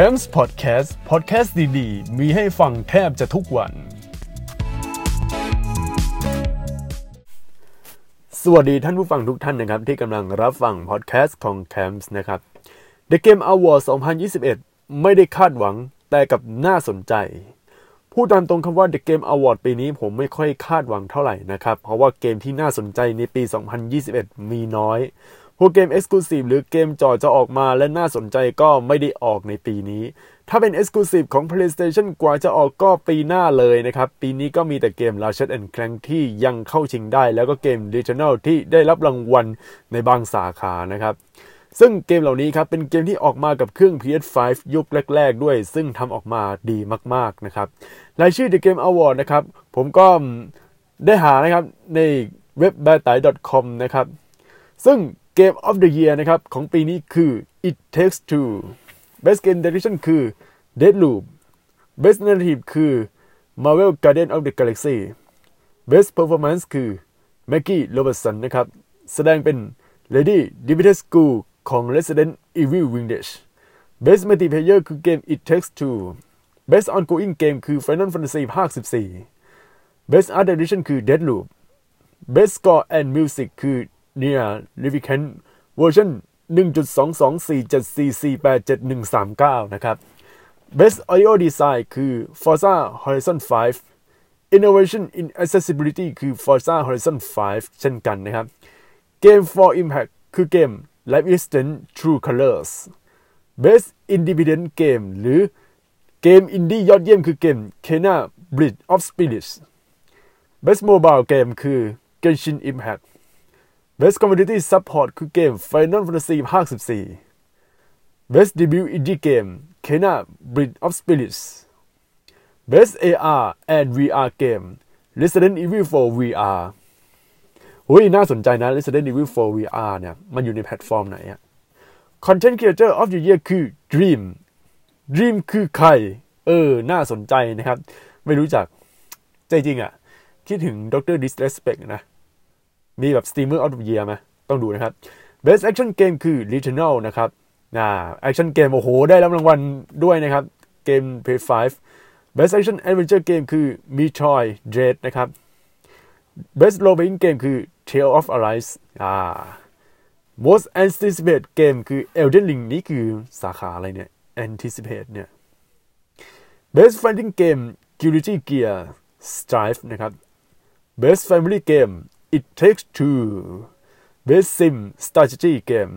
Camps Podcast Podcast ดีๆ มีให้ฟังแทบจะทุกวัน สวัสดีท่านผู้ฟังทุกท่านนะครับ ที่กำลังรับฟังพอดแคสต์ของ Camps นะครับ The Game Award 2021 ไม่ได้คาดหวังแต่กับน่าสนใจ พูดตามตรงคำว่า The Game Award ปีนี้ผมไม่ค่อยคาดหวังเท่าไหร่นะครับ เพราะว่าเกมที่น่าสนใจในปี 2021 มีน้อย พวกเกม Exclusive หรือเกมจอจะออกมาและน่าสนใจก็ไม่ได้ออกในปีนี้ ถ้าเป็น Exclusive ของ PlayStation กว่าจะออกก็ปีหน้าเลยนะครับ ปีนี้ก็มีแต่เกม Ratchet Clank ที่ยังเข้าชิงได้ แล้วก็เกม Returnal ที่ได้รับรางวัลในบางสาขานะครับซึ่งเกมเหล่านี้ครับเป็นเกมที่ออกมากับเครื่อง PS5 ยุคแรก ๆ ด้วย ซึ่งทำออกมาดีมากๆนะครับรายชื่อ The Game Award นะครับ ผมก็ได้หานะครับในเว็บ b a t a i c o m นะครับ ซึ่ง Game of the Year นะครับ ของปีนี้คือ It Takes Two Best Game Direction คือ Deadloop Best Narrative คือ Marvel Guardian of the Galaxy Best Performance คือ Maggie Robertson นะครับ แสดงเป็น Lady Dimitrescu ของ Resident Evil Village Best Multiplayer คือเกม It Takes Two Best Ongoing Game คือ Final Fantasy ภาค 14 Best Art Direction คือ Deadloop Best Score and Music คือ Nia l i v i c a n เวอร์ชัน1.22474487139 นะครับ Best Audio Design คือ Forza Horizon 5 Innovation in Accessibility คือ Forza Horizon 5 เช่นกันนะครับ Game for Impact คือเกม Life is Strange True Colors Best Independent Game หรือเกมอินดี้ยอดเยี่ยมคือเกม Kena Bridge of Spirits Best Mobile Game คือ Genshin Impact Best Community Support คือเกม Final Fantasy ภาค 14 Best Debut Indie Game Kena Bridge of Spirits Best AR and VR Game Resident Evil 4 VR หุ้ยน่าสนใจนะ Resident Evil 4 VR เนี่ย มันอยู่ในแพลตฟอร์มไหนอะ Content Creator of the Year คือ Dream Dream คือใคร เออ น่าสนใจนะครับ ไม่รู้จัก ใจจริงอะคิดถึง Dr. Disrespect นะ มีแบบ Steamer of the Year ไหมต้องดูนะครับ Best Action Game คือ Returnal นะครับน่า Action Game โอ้โห ได้รับรางวัลด้วยนะครับ เกม PS5 Best Action Adventure Game คือ Metroid Dread นะครับ Best Role Playing Game คือ Tale of Arise อ่า Most Anticipated Game คือ Elden Ring นี่คือสาขาอะไรเนี่ย Anticipate เนี่ย Best Fighting Game Guilty Gear Strive นะครับ Best Family Game It Takes Two Best Sim Strategy Game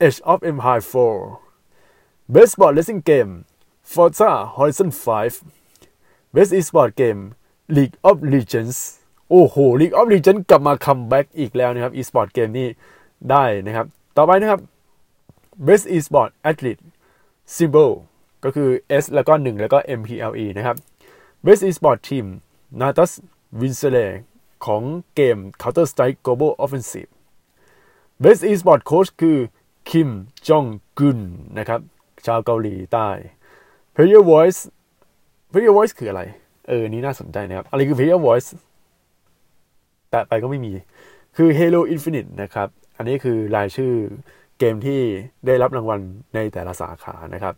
Age of Empire 4 Best Sport Racing Game Forza Horizon 5 Best Esport Game League of Legends โอ้โห League of Legends กลับมาคัมแบ็กอีกแล้วนะครับ Esport Game นี่ได้นะครับ ต่อไปนะครับ Best Esport Athlete Symbol ก็คือ S แล้วก็ 1 แล้วก็ MPLE นะครับ Best Esport Team Natus w i n s l e y ของเกม Counter Strike Global Offensive Best Esport Coach คือคิมจองกุนนะครับชาวเกาหลีใต้ Player Voice Player Voice คืออะไร เออ นี่น่าสนใจนะครับ อะไรคือ Player Voice แตะไปก็ไม่มี คือ Halo Infinite นะครับ อันนี้คือรายชื่อเกมที่ได้รับรางวัลในแต่ละสาขานะครับ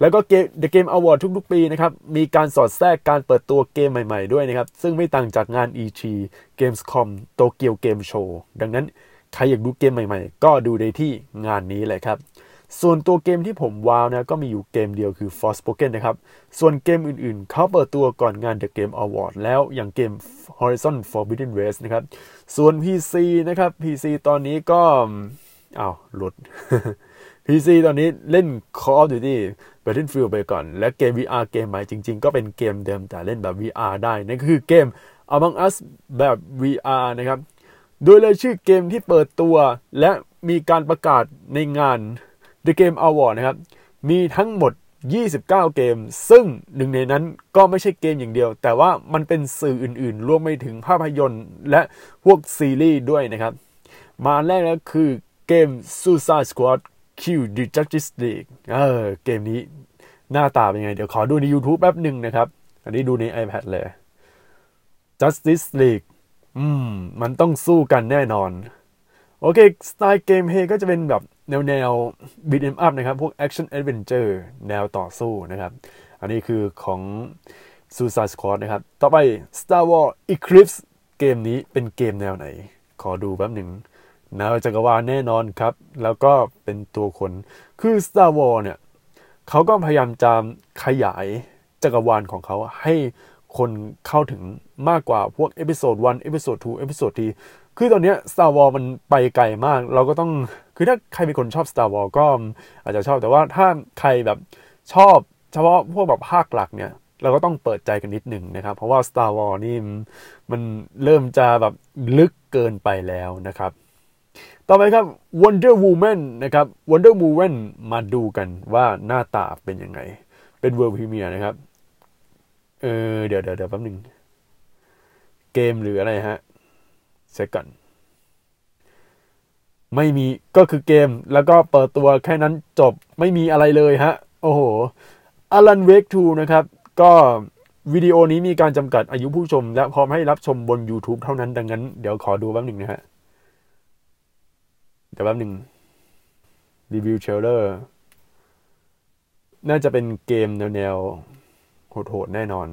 แล้วก็เกม The Game Award ทุกๆปีนะครับ มีการสอดแทรกการเปิดตัวเกมใหม่ๆด้วยนะครับ ซึ่งไม่ต่างจากงาน E3 Gamescom Tokyo Game Show ดังนั้นใครอยากดูเกมใหม่ๆ ก็ดูได้ที่งานนี้เลยครับ ส่วนตัวเกมที่ผมว้าวนะ ก็มีอยู่เกมเดียวคือ Forspoken นะครับ ส่วนเกมอื่นๆ เขาเปิดตัวก่อนงาน The Game Award แล้วอย่างเกม Horizon Forbidden West นะครับ ส่วน PC นะครับ PC ตอนนี้ก็อ้าวหลุด PC ตอนนี้เล่น Call of Duty Battlefield ไปก่อน และเกม VR เกมใหม่จริง ๆ ก็เป็นเกมเดิมแต่เล่นแบบ VR ได้ นั่นก็คือเกม Among Us แบบ VR นะครับ โดยเลยชื่อเกมที่เปิดตัว และมีการประกาศในงาน The Game Award นะครับ มีทั้งหมด 29 เกม ซึ่งหนึ่งในนั้นก็ไม่ใช่เกมอย่างเดียว แต่ว่ามันเป็นสื่ออื่นๆ รวมไปถึงภาพยนตร์ และพวกซีรีส์ด้วยนะครับ มาแรกแล้วคือเกม Suicide Squad Q The Justice League เออเกมนี้หน้าตาเป็นไง เดี๋ยวขอดูใน YouTube แป๊บหนึ่งนะครับ อันนี้ดูใน iPad เลย Justice League อืม มันต้องสู้กันแน่นอน โอเค สไตล์ gameplay ก็จะเป็นแบบแนวแนว beat 'em up นะครับ พวก action adventure แนวต่อสู้นะครับ อันนี้คือของ Suicide Squad นะครับ ต่อไป Star Wars Eclipse เกมนี้เป็นเกมแนวไหน ขอดูแป๊บหนึ่ง แนวจักรวาลแน่นอนครับ แล้วก็เป็นตัวคน คือ Star Wars เนี่ยเขาก็พยายามจะขยายจักรวาลของเขาให้คนเข้าถึงมากกว่าพวก episode 1 episode 2 episode 3คือตอนนี้ Star Wars มันไปไกลมาก เราก็ต้อง คือถ้าใครเป็นคนชอบ Star Wars ก็อาจจะชอบ แต่ว่าถ้าใครแบบชอบเฉพาะพวกแบบภาคหลักเนี่ย เราก็ต้องเปิดใจกันนิดหนึ่งนะครับ เพราะว่า Star Wars นี่มันเริ่มจะแบบลึกเกินไปแล้วนะครับ ต่อไปครับ Wonder Woman นะครับ Wonder Woman มาดูกันว่าหน้าตาเป็นยังไง เป็น World Premiere นะครับ เออเดี๋ยวเดี๋ยวเดี๋ยวแป๊บหนึ่งเกมหรืออะไรฮะเซก่อนไม่มีก็คือเกมแล้วก็เปิดตัวแค่นั้นจบไม่มีอะไรเลยฮะ โอ้โหอลันเวกทูนะครับ ก็วิดีโอนี้มีการจำกัดอายุผู้ชม และพร้อมให้รับชมบน YouTube เท่านั้นดังนั้น เดี๋ยวขอดูแป๊บหนึ่งนะฮะ เดี๋ยวแป๊บหนึ่ง reveal trailer น่าจะเป็นเกมแนวโหดๆแน่นอน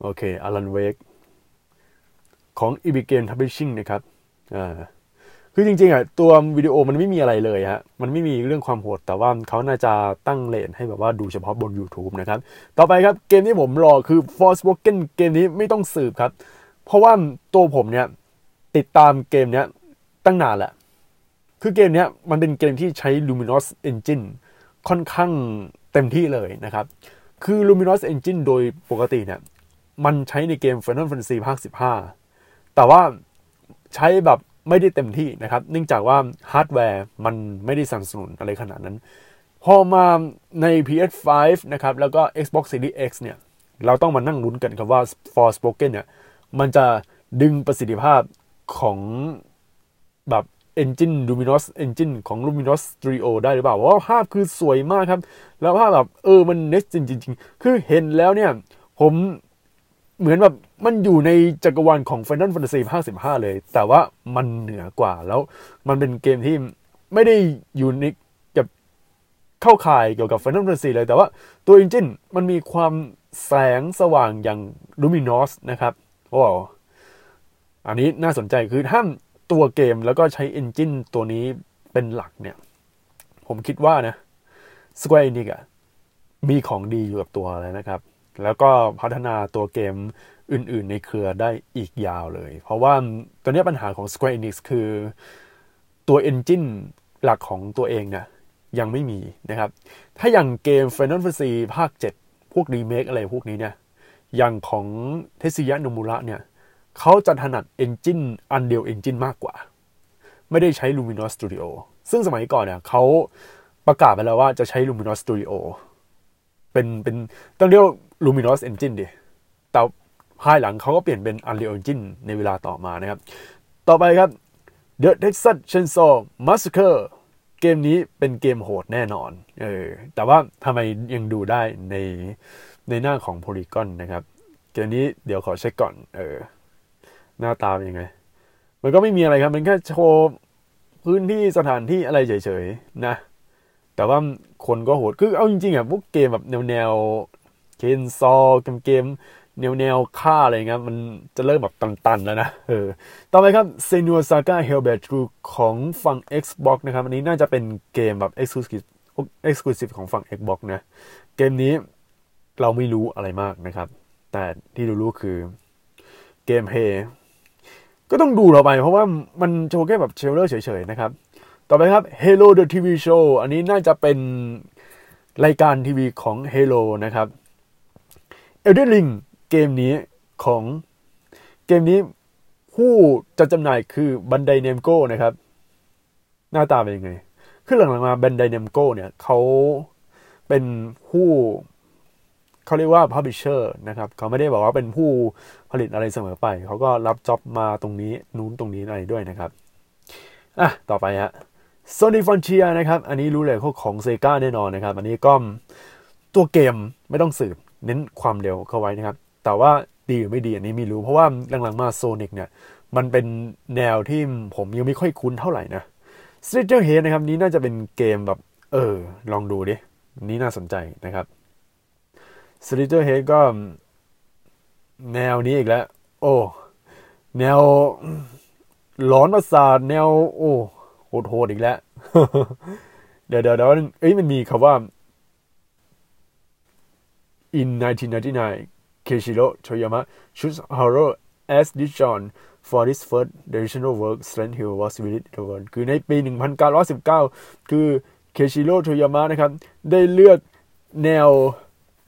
โอเค Alan Wake ของ e b i g a m Publishing นะครับอ่าคือจริงๆอะตัววิดีโอมันไม่มีอะไรเลยฮะ มันไม่มีเรื่องความโหด แต่ว่าเขาน่าจะตั้งเรตให้แบบว่าดูเฉพาะบน YouTube นะครับ ต่อไปครับเกมที่ผมรอคือ Forspoken เกมนี้ไม่ต้องสืบครับ เพราะว่าตัวผมเนี่ย ติดตามเกมเนี้ย ตั้งนานแหละ คือเกมนี้มันเป็นเกมที่ใช้ Luminous Engine ค่อนข้างเต็มที่เลยนะครับ คือ Luminous Engine โดยปกติเนี่ย มันใช้ในเกม Final Fantasy ภาค 15 แต่ว่าใช้แบบไม่ได้เต็มที่นะครับ เนื่องจากว่าฮาร์ดแวร์มันไม่ได้สนับสนุนอะไรขนาดนั้น พอมาใน PS5 นะครับ แล้วก็ Xbox Series X เนี่ย เราต้องมานั่งลุ้นกันครับว่า Forspoken เนี่ย มันจะดึงประสิทธิภาพของ แบบ Engine Luminous Engine ของ Luminous Studio ได้หรือเปล่าเพราะว่าภาพคือสวยมากครับ แล้วภาพแบบเออมัน next จริงๆคือเห็นแล้วเนี่ย ผมเหมือนแบบมันอยู่ในจักรวาลของ Final Fantasy ภาค15เลย แต่ว่ามันเหนือกว่าแล้ว มันเป็นเกมที่ไม่ได้อยู่ในกับเข้าข่ายเกี่ยวกับ Final Fantasy เลย แต่ว่าตัว Engine มันมีความแสงสว่างอย่าง Luminous นะครับโอ้อันนี้น่าสนใจคือถ้า ตัวเกมแล้วก็ใช้ Engine ตัวนี้เป็นหลักเนี่ย ผมคิดว่านะ Square Enix อะมีของดีอยู่กับตัวเลยนะครับ แล้วก็พัฒนาตัวเกมอื่น ๆ ในเครือได้อีกยาวเลย เพราะว่าตอนนี้ปัญหาของ Square Enix คือตัว Engine หลักของตัวเองเนี่ยยังไม่มีนะครับ ถ้าอย่างเกม Final Fantasy ภาค 7 พวกรีเมคอะไรพวกนี้เนี่ยอย่างของเทสึยะนมุระเนี่ย เขาจะถนัด Engine Unreal Engine มากกว่า ไม่ได้ใช้ Luminos Studio ซึ่งสมัยก่อนเนี่ยเขาประกาศไปแล้วว่าจะใช้ Luminos Studio เป็นเป็นต้องเรียก Luminos Engine ดิแต่ภายหลังเขาก็เปลี่ยนเป็น Unreal Engine ในเวลาต่อมานะครับ ต่อไปครับ The Texas Chainsaw Massacre เกมนี้เป็นเกมโหดแน่นอน เออ แต่ว่าทำไมยังดูได้ในในหน้าของ Polygon นะครับ เกมนี้เดี๋ยวขอเช็คก่อน เออ หน้าตาเป็นยังไง มันก็ไม่มีอะไรครับ มันแค่โชว์พื้นที่สถานที่อะไรเฉยๆนะ แต่ว่าคนก็โหด คือเอาจริงๆอะพวกเกมแบบแนวแนวเคนซอเกมเกมแนวแนวฆ่าอะไรเงี้ยมันจะเริ่มแบบตันๆแล้วนะ เออ ต่อไปครับ s e n u a Saga Hellblade ของฝั่ง Xbox นะครับ อันนี้น่าจะเป็นเกมแบบ Exclusive Exclusive ของฝั่ง Xbox นะ เกมนี้เราไม่รู้อะไรมากนะครับ แต่ที่รู้ๆคือเกมเพย์ ก็ต้องดูเราไปเพราะว่ามันโชว์แค่แบบเชลเลอร์เฉยๆนะครับ ต่อไปครับ Halo the TV Show อันนี้น่าจะเป็นรายการทีวีของ Halo นะครับ Elden Ring เกมนี้ของเกมนี้ผู้จัดจำหน่ายคือบันไดเนมโก้นะครับ หน้าตาเป็นยังไง คือหลังๆมาบันไดเนมโก้เนี่ยเขาเป็นผู้ เขาเรียกว่า publisher นะครับเขาไม่ได้บอกว่าเป็นผู้ผลิตอะไรเสมอไป เขาก็รับจ็อบมาตรงนี้นู้นตรงนี้อะไรด้วยนะครับอะต่อไปฮะ Sonic Frontiers นะครับ อันนี้รู้เลยของ Sega แน่นอนนะครับ อันนี้ก็ตัวเกมไม่ต้องสืบเน้นความเร็วเข้าไว้นะครับ แต่ว่าดีหรือไม่ดีอันนี้ไม่รู้ เพราะว่าหลังๆมา Sonic เนี่ย มันเป็นแนวที่ผมยังไม่ค่อยคุ้นเท่าไหร่นะ Slitterhead นะครับนี้น่าจะเป็นเกมแบบ เออ ลองดูดิ นี้น่าสนใจนะครับ Slitterhead ก็แนวนี้อีกแล้ว โอ้ แนวหลอนประสาทแนว โอ้โหดๆอีกแล้ว เดี๋ยวเดี๋ยวเดี๋ยวเอ้ยมันมีคำว่า in 1999 Keiichiro Toyama chose horror as the genre for his first directional work Silent Hill was released the world คือในปี 1919 คือเคชิโร่โทยามะนะครับ ได้เลือกแนว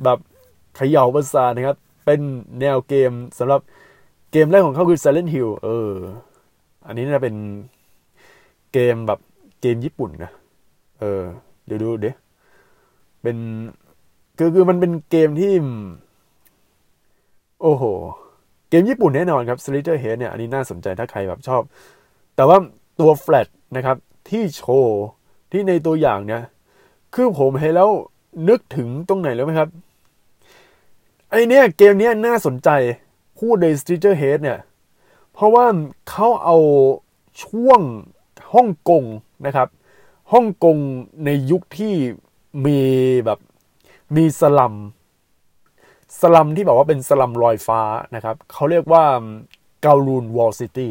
แบบ เขย่าประสาทนะครับ เป็นแนวเกมสำหรับเกมแรกของเขาคือ Silent Hill เออ อันนี้น่าเป็นเกมแบบเกมญี่ปุ่นนะ เออ เดี๋ยวดูเดี๋ยวเป็นคือคือมันเป็นเกมที่ โอ้โห เกมญี่ปุ่นแน่นอนครับ Slither Head เนี่ย อันนี้น่าสนใจถ้าใครแบบชอบ แต่ว่าตัวแฟลตนะครับ ที่โชว์ ที่ในตัวอย่างเนี่ย คือผมเห็นแล้วนึกถึงตรงไหนแล้วไหมครับ ไอเนี้ยเกมเนี้ยน่าสนใจพูดใน Slither Head เนี่ย เพราะว่าเขาเอาช่วงฮ่องกงนะครับฮ่องกงในยุคที่มีแบบมีสลัม สลัมที่บอกว่าเป็นสลัมลอยฟ้านะครับเขาเรียกว่าเกาลูนวอลซิตี้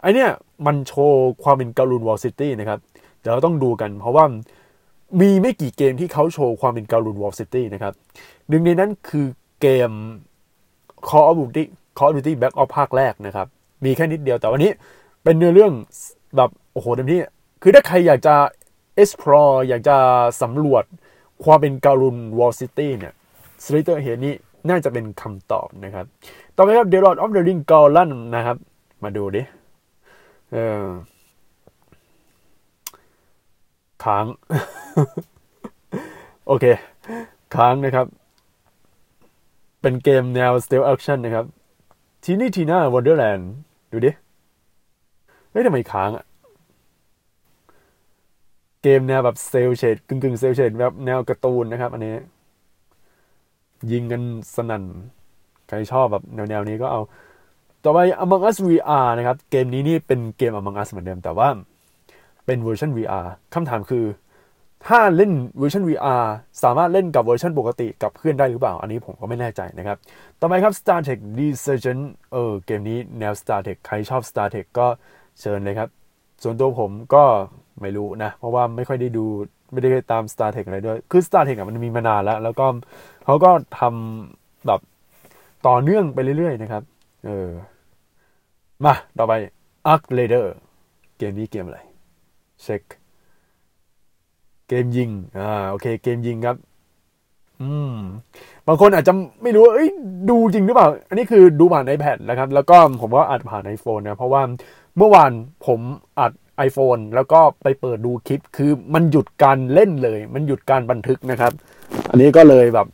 ไอเนี้ยมันโชว์ความเป็น Kowloon Walled City นะครับ เดี๋ยวเราต้องดูกัน เพราะว่ามีไม่กี่เกมที่เขาโชว์ความเป็น Kowloon Walled City นะครับหนึ่งในนั้นคือ เกม Call of Duty Call of Duty Black Ops ภาคแรกนะครับ มีแค่นิดเดียวแต่วันนี้เป็นเนื้อเรื่องแบบโอ้โหเต็มที่ คือถ้าใครอยากจะ explore อยากจะสำรวจความเป็น Kowloon Walled City เนี่ย Slitterhead นี้น่าจะเป็นคำตอบนะครับ ต่อไปครับ The Lord of the Ring g o l a n นะครับ มาดูดิ เออค้าง โอเค ค้างนะครับ เป็นเกมแนว Stealth Action นะครับ ทีนี่ทีน่า Wonderland ดูดิเฮ้ยทำไมค้างอะเกมแนวแบบเซลเชดกึ่งกึ่งเซลเชดแบบแนวการ์ตูนนะครับ อันนี้ ยิงกันสนั่น ใครชอบแบบแนวแนวนี้ก็เอา ต่อไป Among Us VR นะครับ เกมนี้นี่เป็นเกม Among Us เหมือนเดิม แต่ว่าเป็นเวอร์ชัน VR คำถามคือ ถ้าเล่นเวอร์ชัน VR สามารถเล่นกับเวอร์ชันปกติกับเพื่อนได้หรือเปล่า อันนี้ผมก็ไม่แน่ใจนะครับ ต่อไปครับ Star Trek Resurgence เออเกมนี้แนว Star Trek ใครชอบ Star Trek ก็เชิญเลยครับ ส่วนตัวผมก็ไม่รู้นะ เพราะว่าไม่ค่อยได้ดูไม่ได้ตาม Star Trek อะไรด้วย คือ Star Trek มันมีมานานแล้ว แล้วก็เขาก็ทำแบบต่อเนื่องไปเรื่อยๆนะครับ เออ มา ต่อไป Arc Raider เกมนี้เกมอะไร เช็ค เกมยิงอ่าโอเค เกมยิงครับ อืม บางคนอาจจะไม่รู้ว่าเอ้ยดูจริงหรือเปล่า อันนี้คือดูผ่าน iPad นะครับ แล้วก็ผมก็อัดผ่าน iPhone นะเพราะว่าเมื่อวานผมอัด iPhone แล้วก็ไปเปิดดูคลิป คือมันหยุดการเล่นเลย มันหยุดการบันทึกนะครับ อันนี้ก็เลยแบบ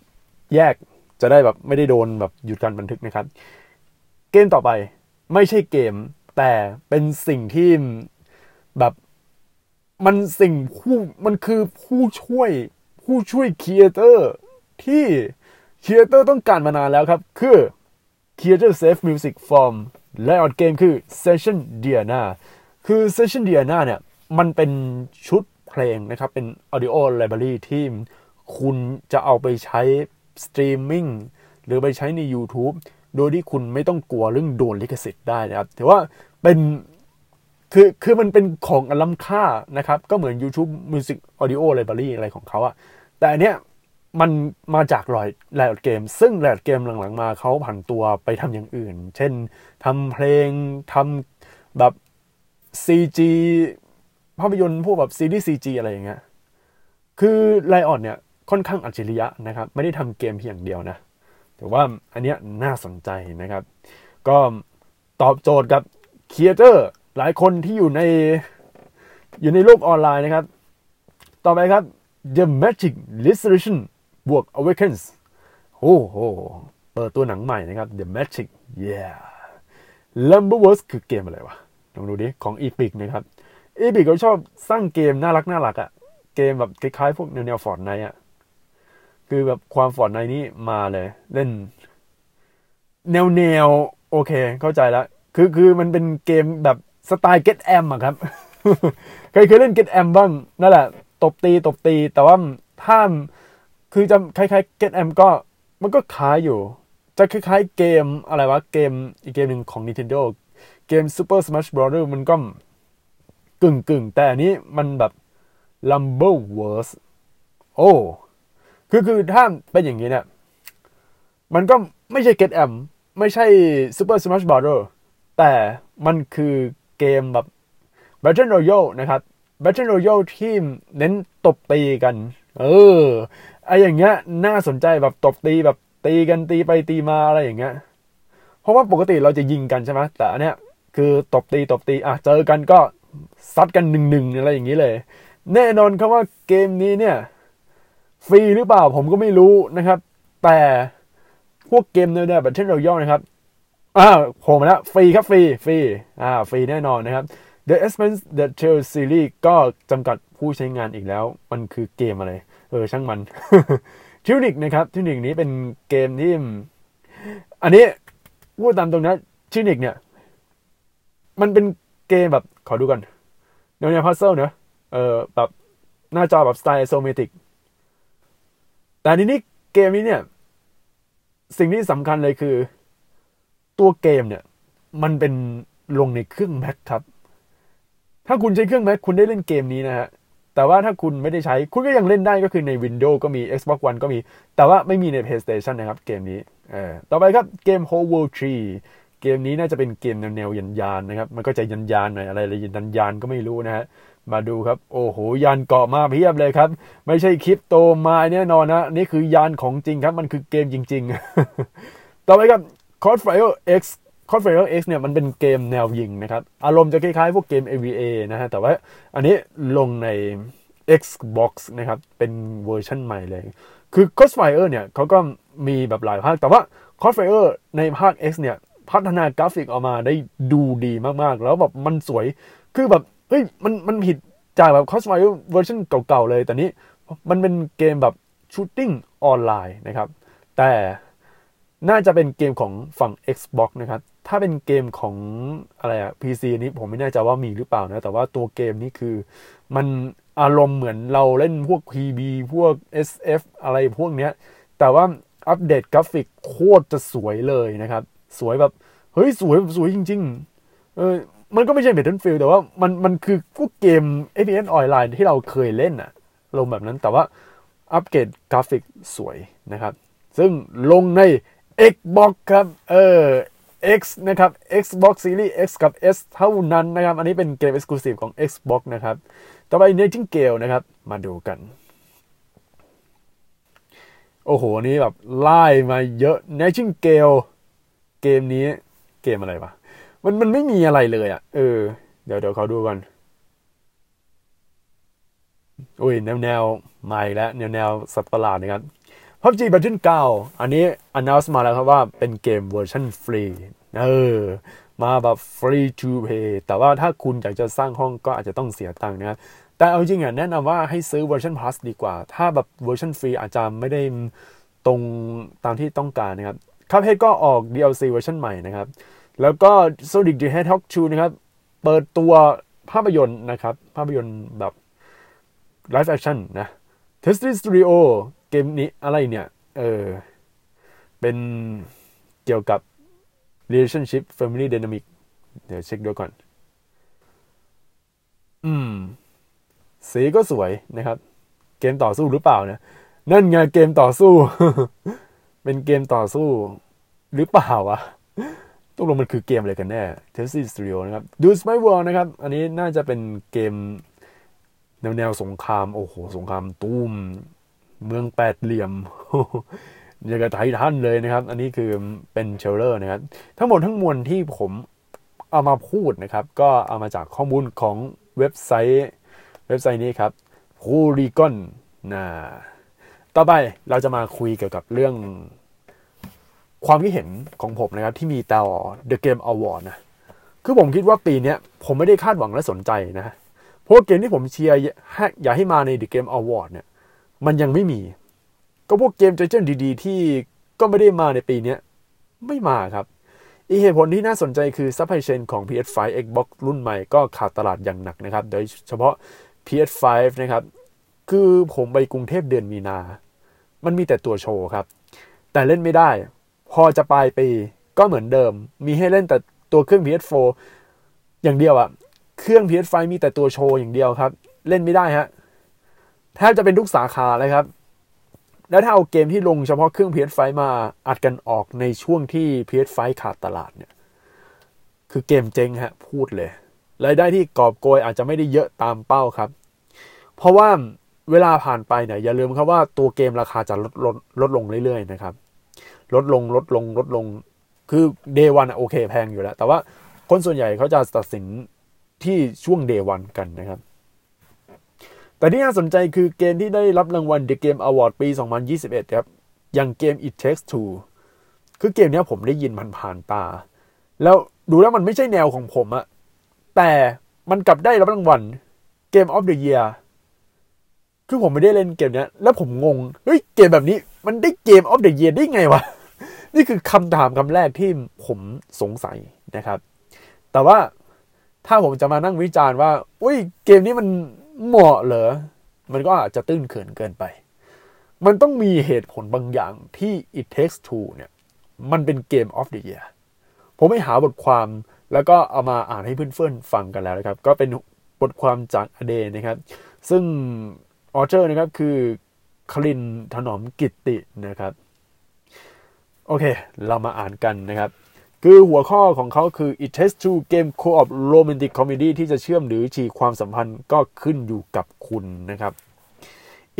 แยกจะได้แบบไม่ได้โดนแบบหยุดการบันทึกนะครับ เกมต่อไปไม่ใช่เกม แต่เป็นสิ่งที่แบบ มันสิ่งผู้มันคือผู้ช่วยผู้ช่วย creator ที่ creator ต้องการมานานแล้วครับ คือ Creator Safe Music from Riot Games คือ Sessions Diana คือ Sessions Diana เนี่ย มันเป็นชุดเพลงนะครับ เป็น Audio Library ที่คุณจะเอาไปใช้สตรีมมิ่งหรือไปใช้ใน YouTube โดยที่คุณไม่ต้องกลัวเรื่องโดนลิขสิทธิ์ได้นะครับ ถือว่าเป็น คือคือมันเป็นของล้ำค่านะครับ ก็เหมือน YouTube Music Audio Library อะไรของเขาอะแต่อันเนี้ยมันมาจากลอยแลดเกม ซึ่งแลดเกมหลังๆมาเขาผันตัวไปทำอย่างอื่น เช่นทำเพลงทำแบบ CG ภาพยนตร์พวกแบบซีรีส์ CG อะไรอย่างเงี้ย คือไลออนเนี่ยค่อนข้างอัจฉริยะนะครับ ไม่ได้ทำเกมเพียงเดียวนะ แต่ว่าอันเนี้ยน่าสนใจนะครับ ก็ตอบโจทย์กับครีเอเตอร์ หลายคนที่อยู่ในอยู่ในโลกออนไลน์นะครับ ต่อไปครับ The Matrix Resurrections บวก Awakens โอ้โห เปิดตัวหนังใหม่นะครับ The Magic yeah l u m b e r w o r s คือเกมอะไรวะ ลองดูดิ ของ Epic นะครับ Epic เขาชอบสร้างเกมน่ารักน่ารักอะเกมแบบคล้ายๆ พวกแนวแนว Fortnite อะคือแบบความ Fortnite นี่มาเลย เล่น แนวแนวโอเค เข้าใจแล้ว คือคือมันเป็นเกมแบบ สไตล์ Get Am อะครับเคยเคยเล่น Get Am บ้าง นั่นแหละ ตบตีตบตี แต่ว่าถ้าคือจะคล้ายๆ Get Am ก็มันก็คล้ายอยู่ จะคล้ายๆเกมอะไรวะ เกมอีกเกมหนึ่งของ Nintendo เกม Super Smash Bros. มันก็กึ่งกึ่งแต่อันนี้มันแบบ Rumble Wars โอ้คือคือถ้าเป็นอย่างนี้เนี่ย มันก็ไม่ใช่ Get M ไม่ใช่ Super Smash Bros. แต่มันคือ เกมแบบ Battle Royale นะครับ Battle Royale ที่เน้นตบตีกัน เออไออย่างเงี้ยน่าสนใจแบบตบตีแบบตีกันตีไปตีมาอะไรอย่างเงี้ย เพราะว่าปกติเราจะยิงกันใช่ไหมแต่อันเนี้ยคือตบตีตบตีอะเจอกันก็ซัดกันหนึ่งหนึ่งอะไรอย่างนี้เลย แน่นอนครับว่าเกมนี้เนี่ย ฟรีหรือเปล่าผมก็ไม่รู้นะครับ แต่พวกเกมเนี่ยแบบเช่นเราย่อนะครับ อ่าโผล่มาแล้วฟรีครับฟรีฟรีอ่าฟรีแน่นอนนะครับ The Expanse The Telltale Series ก็จำกัดผู้ใช้งานอีกแล้ว มันคือเกมอะไร เออ ช่างมัน Tunic นะครับ Tunic นี้เป็นเกมที่ อันนี้พูดตามตรงนะ Tunic เนี่ย มันเป็นเกมแบบขอดูก่อนแนวแนว puzzle เนอะเออแบบหน้าจอแบบสไตล์ isometric แต่ทีนี้เกมนี้เนี่ย สิ่งที่สำคัญเลยคือ ตัวเกมเนี่ย มันเป็นลงในเครื่อง Mac ครับ ถ้าคุณใช้เครื่อง Mac คุณได้เล่นเกมนี้นะฮะ แต่ว่าถ้าคุณไม่ได้ใช้ คุณก็ยังเล่นได้ก็คือใน Windows ก็มี Xbox One ก็มี แต่ว่าไม่มีใน PlayStation นะครับเกมนี้เออต่อไปครับเกม Whole World 3 เกมนี้น่าจะเป็นเกมแนวยันยานนะครับ มันก็จะยันยานหน่อยอะไรอะไรยันยานก็ไม่รู้นะฮะมาดูครับ โอ้โห ยานเกาะมาเพียบเลยครับ ไม่ใช่คลิปโตมาแน่นอนนะ นี่คือยานของจริงครับ มันคือเกมจริง ๆ ต่อไปครับ c o s f i r e X c o s f i r e X เนี่ยมันเป็นเกมแนวยิงนะครับ อารมณ์จะคล้ายๆ พวกเกม AVA นะฮะแต่ว่าอันนี้ลงใน Xbox นะครับ เป็นเวอร์ชันใหม่เลย คือ c o s f i r e เนี่ยเขาก็มีแบบหลายภาค แต่ว่า CrossFire ในภาค X เนี่ยพัฒนากราฟิกออกมาได้ดูดีมากๆ แล้วแบบมันสวย คือแบบเฮ้ยมันมันผิดจากแบบ c o s f i r e เวอร์ชันเก่าๆเลย แต่นี้มันเป็นเกมแบบ shooting ออนไลน์นะครับ แต่ น่าจะเป็นเกมของฝั่ง Xbox นะครับ ถ้าเป็นเกมของอะไรอะ PC นี้ผมไม่แน่ใจว่ามีหรือเปล่านะ แต่ว่าตัวเกมนี้คือ มันอารมณ์เหมือนเราเล่นพวก PB พวก SF อะไรพวกเนี้ย แต่ว่าอัปเดตกราฟิกโคตรจะสวยเลยนะครับ สวยแบบ เฮ้ย สวยสวยจริง ๆ เออมันก็ไม่ใช่ Battlefield แต่ว่ามันมันคือพวกเกม FPS ออนไลน์ที่เราเคยเล่นอะอะไรแบบนั้นแต่ว่าอัปเกรดกราฟิกสวยนะครับ ซึ่งลงใน Xbox ครับ เออ X นะครับ Xbox Series X กับ S เท่านั้นนะครับ อันนี้เป็นเกม Exclusive ของ Xbox นะครับ ต่อไป Nightingale นะครับ มาดูกัน โอ้โห นี้แบบไล่มาเยอะ Nightingale เกมนี้เกมอะไรวะ มันมันไม่มีอะไรเลยอะ่ะ เออ เดี๋ยวเดี๋ยวเขาดูก่อนอุ้ยแนวแนวมาอีกแล้วแนวแนวสัตว์ประหลาดนะครับ PUBG Battle 9 อันนี้ announce มาแล้วครับว่าเป็นเกมเวอร์ชันฟรีเออมาแบบ free to play แต่ว่าถ้าคุณอยากจะสร้างห้องก็อาจจะต้องเสียตังค์นะครับแต่เอาจริงอะแนะนำว่าให้ซื้อเวอร์ชัน plus ดีกว่า ถ้าแบบเวอร์ชันฟรีอาจจะไม่ได้ตรงตามที่ต้องการนะครับ Cuphead ก็ออก DLC เวอร์ชันใหม่นะครับ แล้วก็ Sonic the Hedgehog 2 นะครับ เปิดตัวภาพยนตร์นะครับ ภาพยนตร์แบบ live action นะ t e s t i Studio เกมนี้อะไรเนี่ย เออ เป็นเกี่ยวกับ relationship family dynamic เดี๋ยวเช็คดูก่อน อืม สีก็สวยนะครับ เกมต่อสู้หรือเปล่านะ นั่นไงเกมต่อสู้ เป็นเกมต่อสู้ หรือเปล่าวะตกลงมันคือเกมอะไรกันแน่ t e s t y Studio นะครับดูส m ม World นะครับ อันนี้น่าจะเป็นเกมแนวแนวสงคราม โอ้โห สงครามตุ้ม เมืองแปดเหลี่ยมอย่างกับไททันเลยนะครับ อันนี้คือเป็น trailer นะครับ ทั้งหมดทั้งมวลที่ผมเอามาพูดนะครับ ก็เอามาจากข้อมูลของเว็บไซต์ เว็บไซต์นี้ครับ p o l y g o n นะต่อไปเราจะมาคุยเกี่ยวกับเรื่อง ความคิดเห็นของผมนะครับ ที่มีต่อ The Game Award นะ คือผมคิดว่าปีนี้ผมไม่ได้คาดหวังและสนใจนะ เพราะเกมที่ผมเชียร์อยากให้มาใน The Game Award เนี่ย มันยังไม่มี ก็พวกเกม next gen ดีๆ ที่ก็ไม่ได้มาในปีนี้ไม่มาครับ อีกเหตุผลที่น่าสนใจคือ supply chain ของ PS5 Xbox รุ่นใหม่ก็ขาดตลาดอย่างหนักนะครับ โดยเฉพาะ PS5 นะครับ คือผมไปกรุงเทพเดือนมีนา มันมีแต่ตัวโชว์ครับ แต่เล่นไม่ได้ พอจะปลายปีก็เหมือนเดิม มีให้เล่นแต่ตัวเครื่อง PS4 อย่างเดียวอะเครื่อง PS5 มีแต่ตัวโชว์อย่างเดียวครับ เล่นไม่ได้ฮะ แทบจะเป็นทุกสาขาเลยครับ แล้วถ้าเอาเกมที่ลงเฉพาะเครื่อง PS5 มาอัดกันออกในช่วงที่ PS5 ขาดตลาดเนี่ย คือเกมเจ๊งฮะ พูดเลยรายได้ที่กอบโกยอาจจะไม่ได้เยอะตามเป้าครับ เพราะว่าเวลาผ่านไปเนี่ยอย่าลืมครับว่าตัวเกมราคาจะลดลดลดลงเรื่อยๆนะครับ ลดลงลดลงลดลง คือเดวันโอเคแพงอยู่แล้ว แต่ว่าคนส่วนใหญ่เขาจะตัดสินที่ช่วงเดวันกันนะครับ แต่ที่น่าสนใจคือเกมที่ได้รับรางวัล The Game Award ปี 2021 ครับ อย่างเกม It Takes Two คือเกมนี้ผมได้ยินมันผ่านตา แล้วดูแล้วมันไม่ใช่แนวของผมอะแต่มันกลับได้รับรางวัล Game of the Year คือผมไม่ได้เล่นเกมนี้แล้วผมงง เฮ้ยเกมแบบนี้มันได้เกม of the Year ได้ไงวะ นี่คือคำถามคำแรกที่ผมสงสัยนะครับ แต่ว่าถ้าผมจะมานั่งวิจารณ์ว่า อุ้ยเกมนี้มัน เหมาะเหรอ มันก็อาจจะตื้นเขินเกินไป มันต้องมีเหตุผลบางอย่างที่ It Takes Two เนี่ย มันเป็นเกม of the year ผมไปหาบทความแล้วก็เอามาอ่านให้เพื่อนๆฟังกันแล้วนะครับ ก็เป็นบทความจากอเดนะครับ ซึ่งออเจอร์นะครับคือคลินถนอมกิตตินะครับ โอเค เรามาอ่านกันนะครับ คือหัวข้อของเขาคือ it takes two game co-op romantic comedy ที่จะเชื่อมหรือฉีกความสัมพันธ์ก็ขึ้นอยู่กับคุณนะครับ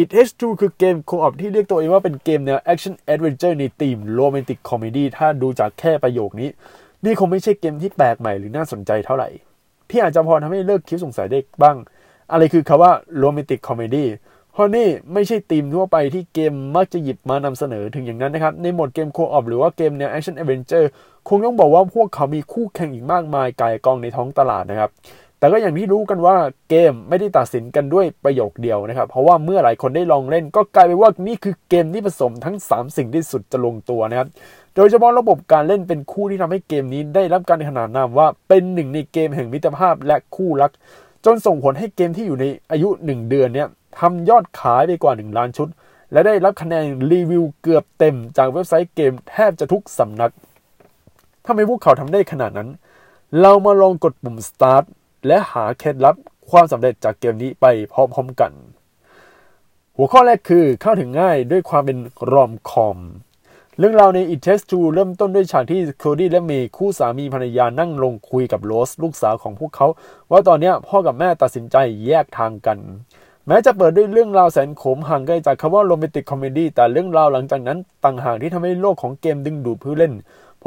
it takes two คือเกม co-op ที่เรียกตัวเองว่าเป็นเกมแนว action adventure ในธีม romantic comedy ถ้าดูจากแค่ประโยคนี้ นี่คงไม่ใช่เกมที่แปลกใหม่หรือน่าสนใจเท่าไหร่ที่อาจจะพอทำให้เลิกคิดสงสัยได้บ้าง อะไรคือคาว่า romantic comedy เพราะนี่ไม่ใช่ธีมทั่วไปที่เกมมักจะหยิบมานำเสนอถึงอย่างนั้นนะครับ ในโหมดเกมโคออฟหรือว่าเกมแนว action adventure ค คงต้องบอกว่าพวกเขามีคู่แข่งอีกมากมายกายกองในท้องตลาดนะครับ แต่ก็อย่างที่รู้กันว่าเกมไม่ได้ตัดสินกันด้วยประโยคเดียวนะครับ เพราะว่าเมื่อหลายคนได้ลองเล่น ก็กลายเป็นว่านี่คือเกมที่ผสมทั้ง 3 สิ่งที่สุดจะลงตัวนะครับ โดยเฉพาะระบบการเล่นเป็นคู่ที่ทำให้เกมนี้ได้รับการขนานนามว่าเป็นหนึ่งในเกมแห่งมิตรภาพและคู่รัก จนส่งผลให้เกมที่อยู่ในอายุ 1 เดือนเนี่ยทำยอดขายไปกว่า 1 ล้านชุด และได้รับคะแนนรีวิวเกือบเต็มจากเว็บไซต์เกมแทบจะทุกสำนัก ทำไมพวกเขาทำได้ขนาดนั้น เรามาลองกดปุ่ม start และหาเคล็ดลับความสำเร็จจากเกมนี้ไปพร้อมๆกัน หัวข้อแรกคือเข้าถึงง่ายด้วยความเป็น rom-com เรื่องราวใน It Takes Two เริ่มต้นด้วยฉากที่โคดี้และเมย์คู่สามีภรรยานั่งลงคุยกับโรสลูกสาวของพวกเขา ว่าตอนนี้พ่อกับแม่ตัดสินใจแยกทางกันแม้จะเปิดด้วยเรื่องราวแสนขมห่างไกลจากคำว่า romantic comedy แต่เรื่องราวหลังจากนั้นต่างหากที่ทำให้โลกของเกมดึงดูดผู้เล่น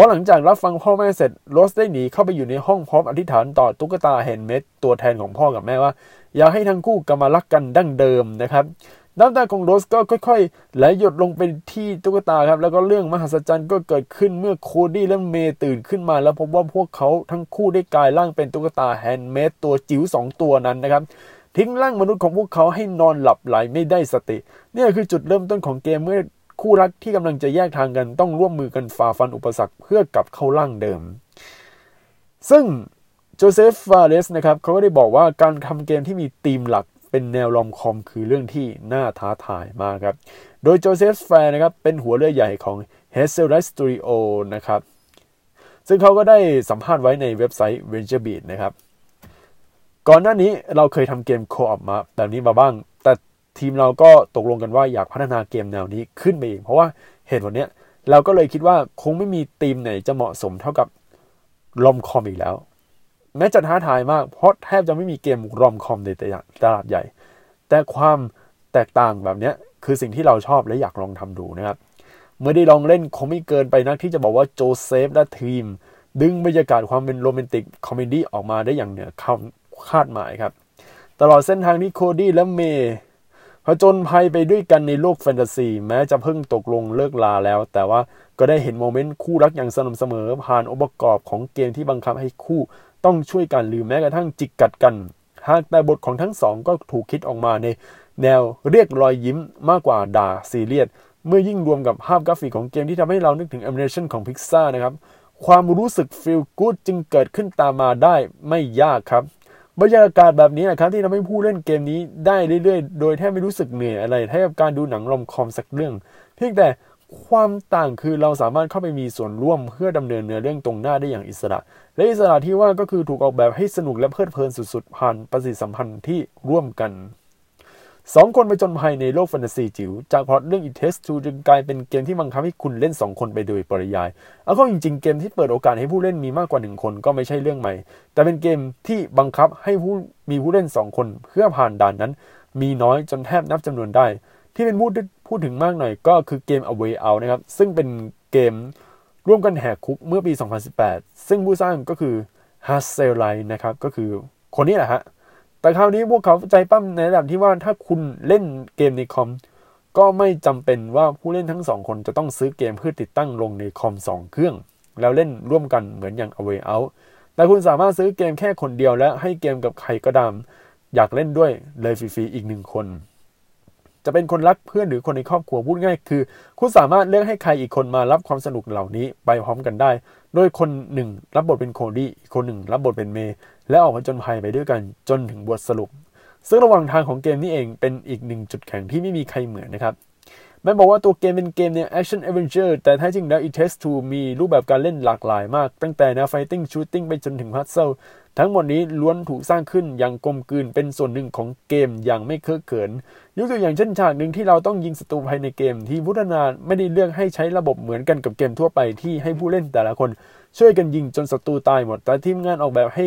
เพราะหลังจากรับฟังพ่อแม่เสร็จโรสได้หนีเข้าไปอยู่ในห้องพร้อมอธิษฐานต่อตุ๊กตา handmade ตัวแทนของพ่อกับแม่ว่า อยากให้ทั้งคู่กลับมารักกันดั้งเดิมนะครับน้ำตาของโรสก็ค่อยๆไหลหยดลงไปที่ตุ๊กตาครับ แล้วก็เรื่องมหัศจรรย์ก็เกิดขึ้นเมื่อโคดี้และเมย์ตื่นขึ้นมา แล้วพบว่าพวกเขาทั้งคู่ได้กลายร่างเป็นตุ๊กตา handmade ตัวจิ๋วสองตัวนั้นนะครับ ทิ้งร่างมนุษย์ของพวกเขาให้นอนหลับใหลไม่ได้สติ นี่คือจุดเริ่มต้นของเกมเมื่อ คู่รักที่กำลังจะแยกทางกันต้องร่วมมือกันฝ่าฟันอุปสรรคเพื่อกลับเข้าร่างเดิม ซึ่ง Josef Fares นะครับเขาก็ได้บอกว่าการทำเกมที่มีธีมหลักเป็นแนว rom-com คือเรื่องที่น่าท้าทายมากครับ โดย Josef Fares นะครับเป็นหัวเรือใหญ่ของ h a z e l r i Studio นะครับ ซึ่งเขาก็ได้สัมภาษณ์ไว้ในเว็บไซต์ VentureBeat นะครับ ก่อนหน้านี้เราเคยทำเกม co-op มาแบบนี้มาบ้าง ทีมเราก็ตกลงกันว่าอยากพัฒนาเกมแนวนี้ขึ้นไปอีกเพราะว่าเหตุผลเนี้ยเราก็เลยคิดว่าคงไม่มีทีมไหนจะเหมาะสมเท่ากับ rom-com อีกแล้วแม้จะท้าทายมากเพราะแทบจะไม่มีเกม rom-com ในตลาดใหญ่ แต่ความแตกต่างแบบนี้คือสิ่งที่เราชอบและอยากลองทำดูนะครับ เมื่อได้ลองเล่นคงไม่เกินไปนักที่จะบอกว่าโจเซฟและทีม ดึงบรรยากาศความเป็น romantic comedy ออกมาได้อย่างเหนือคาดหมายครับ ตลอดเส้นทางที่โคดี้และเมย์ ผจญภัยไปด้วยกันในโลกแฟนตาซี แม้จะเพิ่งตกลงเลิกลาแล้ว แต่ว่าก็ได้เห็น moment คู่รักอย่างสม่ำเสมอ ผ่านองค์ประกอบของเกมที่บังคับให้คู่ต้องช่วยกันหรือแม้กระทั่งจิกกัดกัน หากแต่บทของทั้งสองก็ถูกคิดออกมาในแนวเรียกรอยยิ้มมากกว่าดราม่าซีเรียสเมื่อยิ่งรวมกับภาพกราฟิกของเกมที่ทำให้เรานึกถึงแอนิเมชันของพิกซ่านะครับ ความรู้สึก feel good จึงเกิดขึ้นตามมาได้ไม่ยากครับ บรรยากาศแบบนี้นะครับที่ทำให้ผู้เล่นเกมนี้ได้เรื่อยๆ โดยแทบไม่รู้สึกเหนื่อยอะไรเทบกับการดูหนังรอมคอมสักเรื่อง เพียงแต่ความต่างคือเราสามารถเข้าไปมีส่วนร่วมเพื่อดำเนินเนื้อเรื่องตรงหน้าได้อย่างอิสระ และอิสระที่ว่าก็คือถูกออกแบบให้สนุกและเพลิดเพลินสุดๆผ่านประสิทธิสัมพันธ์ที่ร่วมกัน สองคนไปจนภัยในโลกแฟนตาซีจิ๋วจากพอดเรื่อง It Takes Two จึงกลายเป็นเกมที่บังคับให้คุณเล่น 2 คนไปโดยปริยาย เอาเข้าจริงๆ เกมที่เปิดโอกาสให้ผู้เล่นมีมากกว่า 1 คนก็ไม่ใช่เรื่องใหม่ แต่เป็นเกมที่บังคับให้ผู้มีผู้เล่น 2 คนเพื่อผ่านด่านนั้น มีน้อยจนแทบนับจำนวนได้ ที่เป็นพูดพูดถึงมากหน่อยก็คือเกม A Way Out นะครับซึ่งเป็นเกมร่วมกันแหกคุกเมื่อปี 2018 ซึ่งผู้สร้างก็คือ h a s s e l i นะครับก็คือคนนี้แหละฮะ แต่คราวนี้พวกเขาใจปั้มในระดับที่ว่าถ้าคุณเล่นเกมในคอม ก็ไม่จำเป็นว่าผู้เล่นทั้งสองคนจะต้องซื้อเกมเพื่อติดตั้งลงในคอมสองเครื่อง แล้วเล่นร่วมกันเหมือนอย่าง A Way Out แต่คุณสามารถซื้อเกมแค่คนเดียวและให้เกมกับใครก็ตามอยากเล่นด้วยเลยฟรีๆอีกหนึ่งคน จะเป็นคนรักเพื่อนหรือคนในครอบครัวพูดง่าย คือ คุณสามารถเลือกให้ใครอีกคนมารับความสนุกเหล่านี้ไปพร้อมกันได้ โดยคนหนึ่งรับบทเป็นโคดี้อีกคนหนึ่งรับบทเป็นเมย์ และออกมาจนภัยไปด้วยกันจนถึงบทสรุป ซึ่งระหว่างทางของเกมนี้เองเป็นอีกหนึ่งจุดแข็งที่ไม่มีใครเหมือนนะครับแม้บอกว่าตัวเกมเป็นเกมแนว action adventure แต่แท้จริงแล้ว It Takes Two มีรูปแบบการเล่นหลากหลายมาก ตั้งแต่แนว Fighting Shooting ไปจนถึง puzzle ทั้งหมดนี้ล้วนถูกสร้างขึ้นอย่างกลมกลืนเป็นส่วนหนึ่งของเกมอย่างไม่เคอะเขินยกตัวอย่างเช่นฉากหนึ่งที่เราต้องยิงศัตรูภายในเกมที่ผู้พัฒนาไม่ได้เลือกให้ใช้ระบบเหมือนกันกับเกมทั่วไปที่ให้ผู้เล่นแต่ละคน ช่วยกันยิงจนศัตรูตายหมดแต่ทีมงานออกแบบให้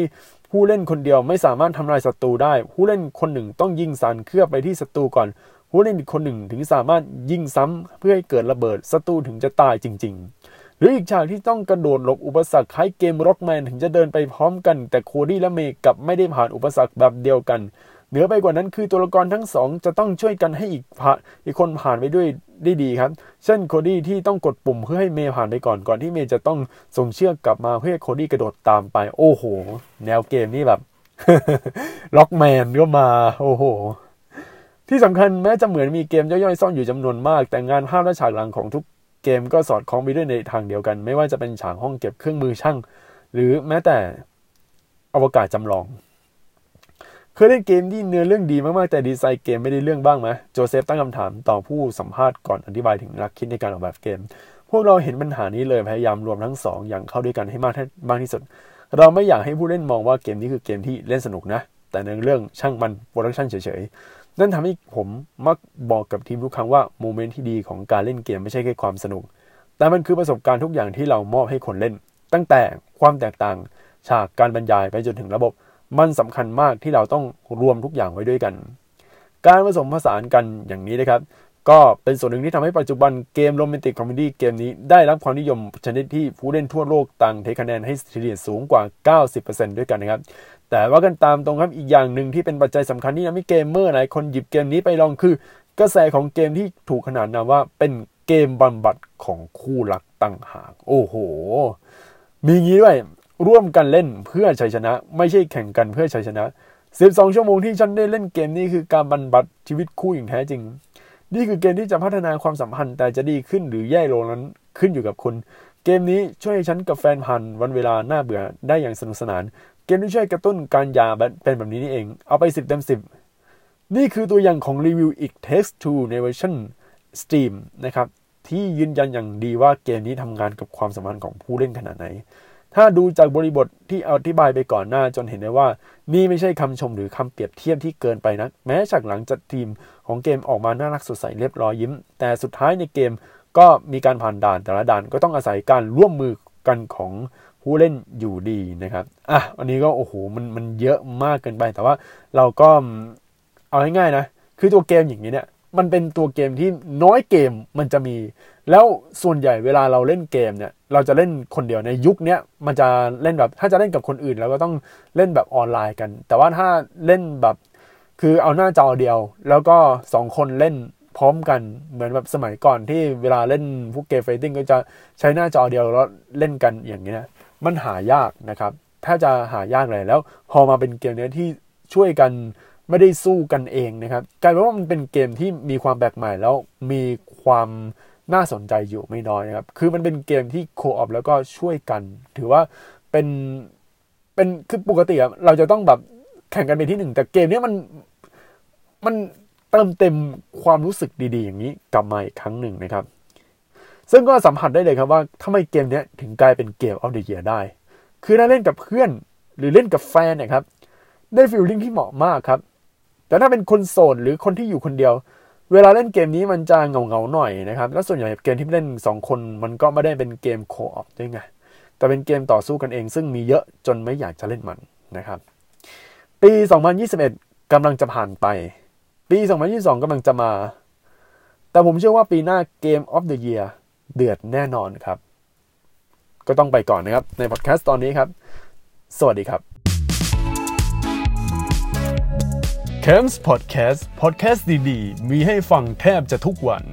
ผู้เล่นคนเดียวไม่สามารถทำลายศัตรูได้ ผู้เล่นคนหนึ่งต้องยิงสารเคลือบไปที่ศัตรูก่อน ผู้เล่นอีกคนหนึ่งถึงสามารถยิงซ้ำเพื่อให้เกิดระเบิดศัตรูถึงจะตายจริง ๆ หรืออีกฉากที่ต้องกระโดดหลบอุปสรรคคล้ายเกม Rockman ถึงจะเดินไปพร้อมกัน แต่โคดี้และเมย์กลับไม่ได้ผ่านอุปสรรคแบบเดียวกัน เหนือไปกว่านั้นคือตัวละครทั้งสองจะต้องช่วยกันให้อีกผ่านอีกคนผ่านไปด้วยได้ดีครับ เช่นโคดี้ที่ต้องกดปุ่มเพื่อให้เมย์ผ่านไปก่อนก่อนที่เมย์จะต้องส่งเชือกกลับมาเพื่อให้โคดี้กระโดดตามไป โอ้โห แนวเกมนี่แบบRockman ก็มา โอ้โห ที่สำคัญแม้จะเหมือนมีเกมย่อยๆซ่อนอยู่จำนวนมาก แต่งานภาพและฉากหลังของทุกเกมก็สอดคล้องไปด้วยในทางเดียวกัน ไม่ว่าจะเป็นฉากห้องเก็บเครื่องมือช่าง หรือแม้แต่อวกาศจำลอง เคยเล่นเกมที่เนื้อเรื่องดีมากๆ แต่ดีไซน์เกมไม่ได้เรื่องบ้างไหมโจเซฟตั้งคำถามต่อผู้สัมภาษณ์ก่อนอธิบายถึงหลักคิดในการออกแบบเกม พวกเราเห็นปัญหานี้เลยพยายามรวมทั้งสองอย่างเข้าด้วยกันให้มากมากที่สุด เราไม่อยากให้ผู้เล่นมองว่าเกมนี้คือเกมที่เล่นสนุกนะ แต่เนื้อเรื่องช่างมัน production เฉยๆ นั่นทำให้ผมมักบอกกับทีมทุกครั้งว่า moment ที่ดีของการเล่นเกมไม่ใช่แค่ความสนุก แต่มันคือประสบการณ์ทุกอย่างที่เรามอบให้คนเล่น ตั้งแต่ความแตกต่าง ฉากการบรรยายไปจนถึงระบบ มันสำคัญมากที่เราต้องรวมทุกอย่างไว้ด้วยกัน การผสมผสานกันอย่างนี้นะครับ ก็เป็นส่วนหนึ่งที่ทำให้ปัจจุบันเกม romantic comedy เกมนี้ได้รับความนิยมชนิดที่ผู้เล่นทั่วโลกต่างเทคะแนนให้เฉลี่ยสูงกว่า 90%ด้วยกันนะครับแต่ว่ากันตามตรงครับอีกอย่างหนึ่งที่เป็นปัจจัยสำคัญที่ทำให้เกมเมอร์หลายคนหยิบเกมนี้ไปลองคือ กระแสของเกมที่ถูกขนานนามว่าเป็นเกมบำบัดของคู่รักตั้งหาก โอ้โห มีงี้ด้วย ร่วมกันเล่นเพื่อชัยชนะ ไม่ใช่แข่งกันเพื่อชัยชนะ 12 ชั่วโมงที่ฉันได้เล่นเกมนี้คือการบรรบัดชีวิตคู่อย่างแท้จริง นี่คือเกมที่จะพัฒนาความสัมพันธ์แต่จะดีขึ้นหรือแย่ลงนั้นขึ้นอยู่กับคุณ เกมนี้ช่วยให้ฉันกับแฟนผ่านวันเวลาน่าเบื่อได้อย่างสนุกสนาน เกมที่ช่วยกระตุ้นการหย่าเป็นแบบนี้นี่เอง เอาไป 10 เต็ม 10 นี่คือตัวอย่างของรีวิวอีก Text to ในเวอร์ชัน Steam นะครับที่ยืนยันอย่างดีว่าเกมนี้ทำงานกับความสัมพันธ์ของผู้เล่นขนาดไหน ถ้าดูจากบริบทที่อธิบายไปก่อนหน้าจะเห็นได้ว่า นี่ไม่ใช่คำชมหรือคำเปรียบเทียบที่เกินไปนะ แม้ฉากหลังจัดทีมของเกมออกมาน่ารักสดใสเรียบร้อยยิ้ม แต่สุดท้ายในเกมก็มีการผ่านด่านแต่ละด่านก็ต้องอาศัยการร่วมมือกันของผู้เล่นอยู่ดีนะครับอะอันนี้ก็โอ้โหมันมันเยอะมากเกินไปแต่ว่าเราก็เอาง่ายๆนะคือตัวเกมอย่างนี้เนี่ย มันเป็นตัวเกมที่น้อยเกมมันจะมี แล้วส่วนใหญ่เวลาเราเล่นเกมเนี่ย เราจะเล่นคนเดียวในยุคนี้มันจะเล่นแบบถ้าจะเล่นกับคนอื่นเราก็ต้องเล่นแบบออนไลน์กัน แต่ว่าถ้าเล่นแบบคือเอาหน้าจอเดียว แล้วก็สองคนเล่นพร้อมกันเหมือนแบบสมัยก่อนที่เวลาเล่นพวกเกม fighting ก็จะใช้หน้าจอเดียวแล้วเล่นกันอย่างนี้นะมันหายากนะครับถ้าจะหายากเลยแล้ว พอมาเป็นเกมเนี้ยที่ช่วยกัน ไม่ได้สู้กันเองนะครับกลายเป็นว่ามันเป็นเกมที่มีความแปลกใหม่แล้วมีความน่าสนใจอยู่ไม่น้อยนะครับ คือมันเป็นเกมที่ co-op แล้วก็ช่วยกัน ถือว่าเป็นเป็นคือปกติอะเราจะต้องแบบแข่งกันเป็นที่หนึ่งแต่เกมนี้มันมันเติมเต็มความรู้สึกดีๆ อย่างนี้กลับมาอีกครั้งหนึ่งนะครับ ซึ่งก็สัมผัสได้เลยครับว่าทำไมเกมนี้ถึงกลายเป็นเกมออฟเดียได้ คือถ้าเล่นกับเพื่อนหรือเล่นกับแฟนเนี่ยครับได้ฟีลลิ่งที่เหมาะมากครับ แต่ถ้าเป็นคนโสดหรือคนที่อยู่คนเดียว เวลาเล่นเกมนี้มันจะเงาเงาๆหน่อยนะครับ แล้วส่วนใหญ่เกมที่เล่นสองคนมันก็ไม่ได้เป็นเกมโคออฟด้วยไง แต่เป็นเกมต่อสู้กันเอง ซึ่งมีเยอะจนไม่อยากจะเล่นมันนะครับ ปี 2021กำลังจะผ่านไป ปี 2022กำลังจะมา แต่ผมเชื่อว่าปีหน้าเกม of the year เดือดแน่นอนครับ ก็ต้องไปก่อนนะครับในพอดแคสต์ตอนนี้ครับ สวัสดีครับ c a m p s Podcast พอดแคสต์ดี ๆ มีให้ฟังแทบจะทุกวัน